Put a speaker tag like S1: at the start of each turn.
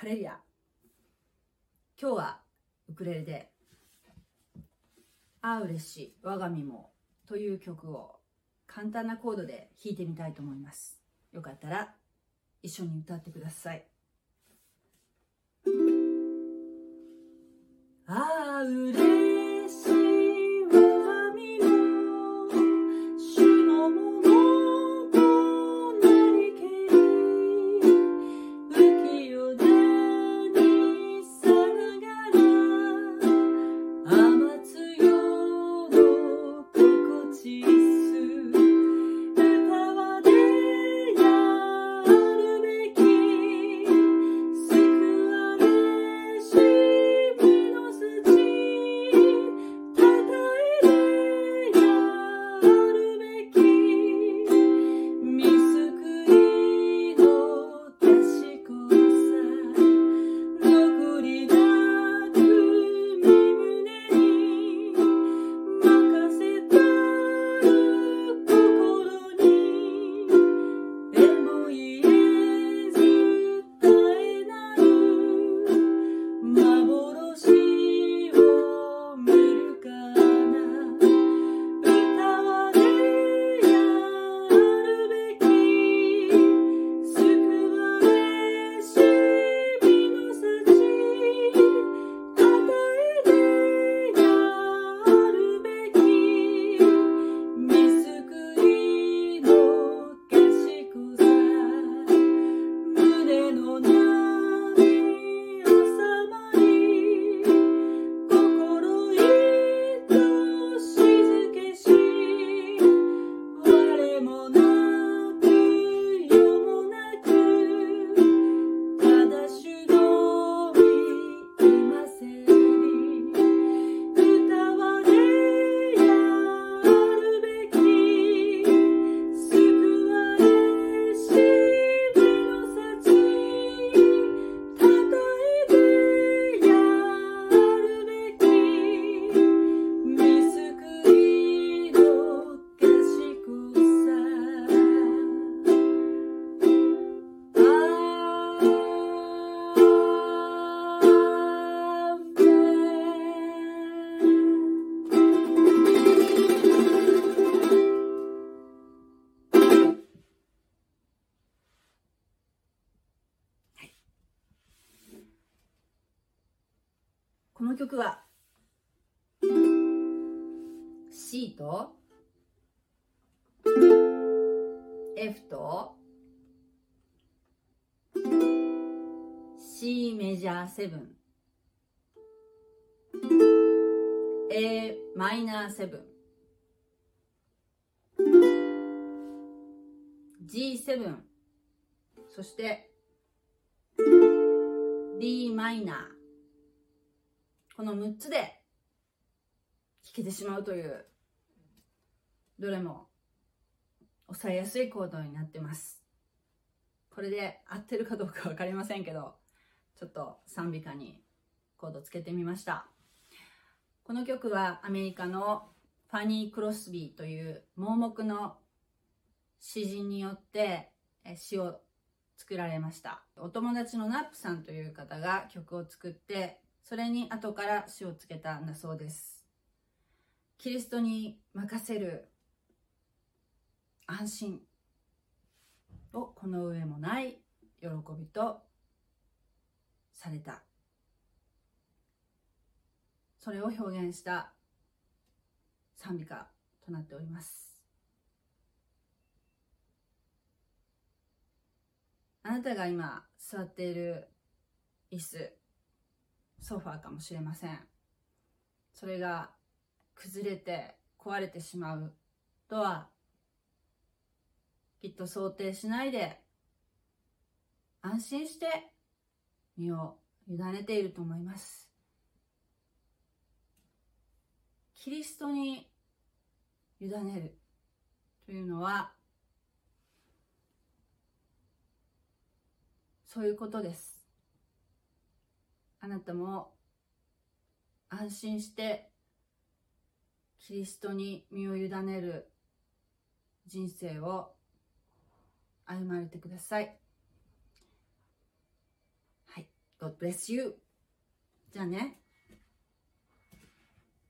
S1: ハレリア今日はウクレレで「ああ嬉しい我が身も」という曲を簡単なコードで弾いてみたいと思います。よかったら一緒に歌ってください。ああ嬉この曲は？C と？F と？C メジャー7 A マイナー7 G7 そして？D マイナー。この6つで弾けてしまうというどれも抑えやすいコードになってます。これで合ってるかどうか分かりませんけどちょっと賛美歌にコードつけてみました。この曲はアメリカのファニー・クロスビーという盲目の詩人によって詩を作られました。お友達のナップさんという方が曲を作ってそれに後から詩をつけたんだそうです。キリストに任せる。安心。をこの上もない。喜びとされた。それを表現した。賛美歌となっております。あなたが今座っている椅子。ソファーかもしれません。それが崩れて壊れてしまうとはきっと想定しないで安心して身を委ねていると思います。キリストに委ねるというのはそういうことです。あなたも安心してキリストに身を委ねる人生を歩まれてください。はい。God bless you. じゃあね。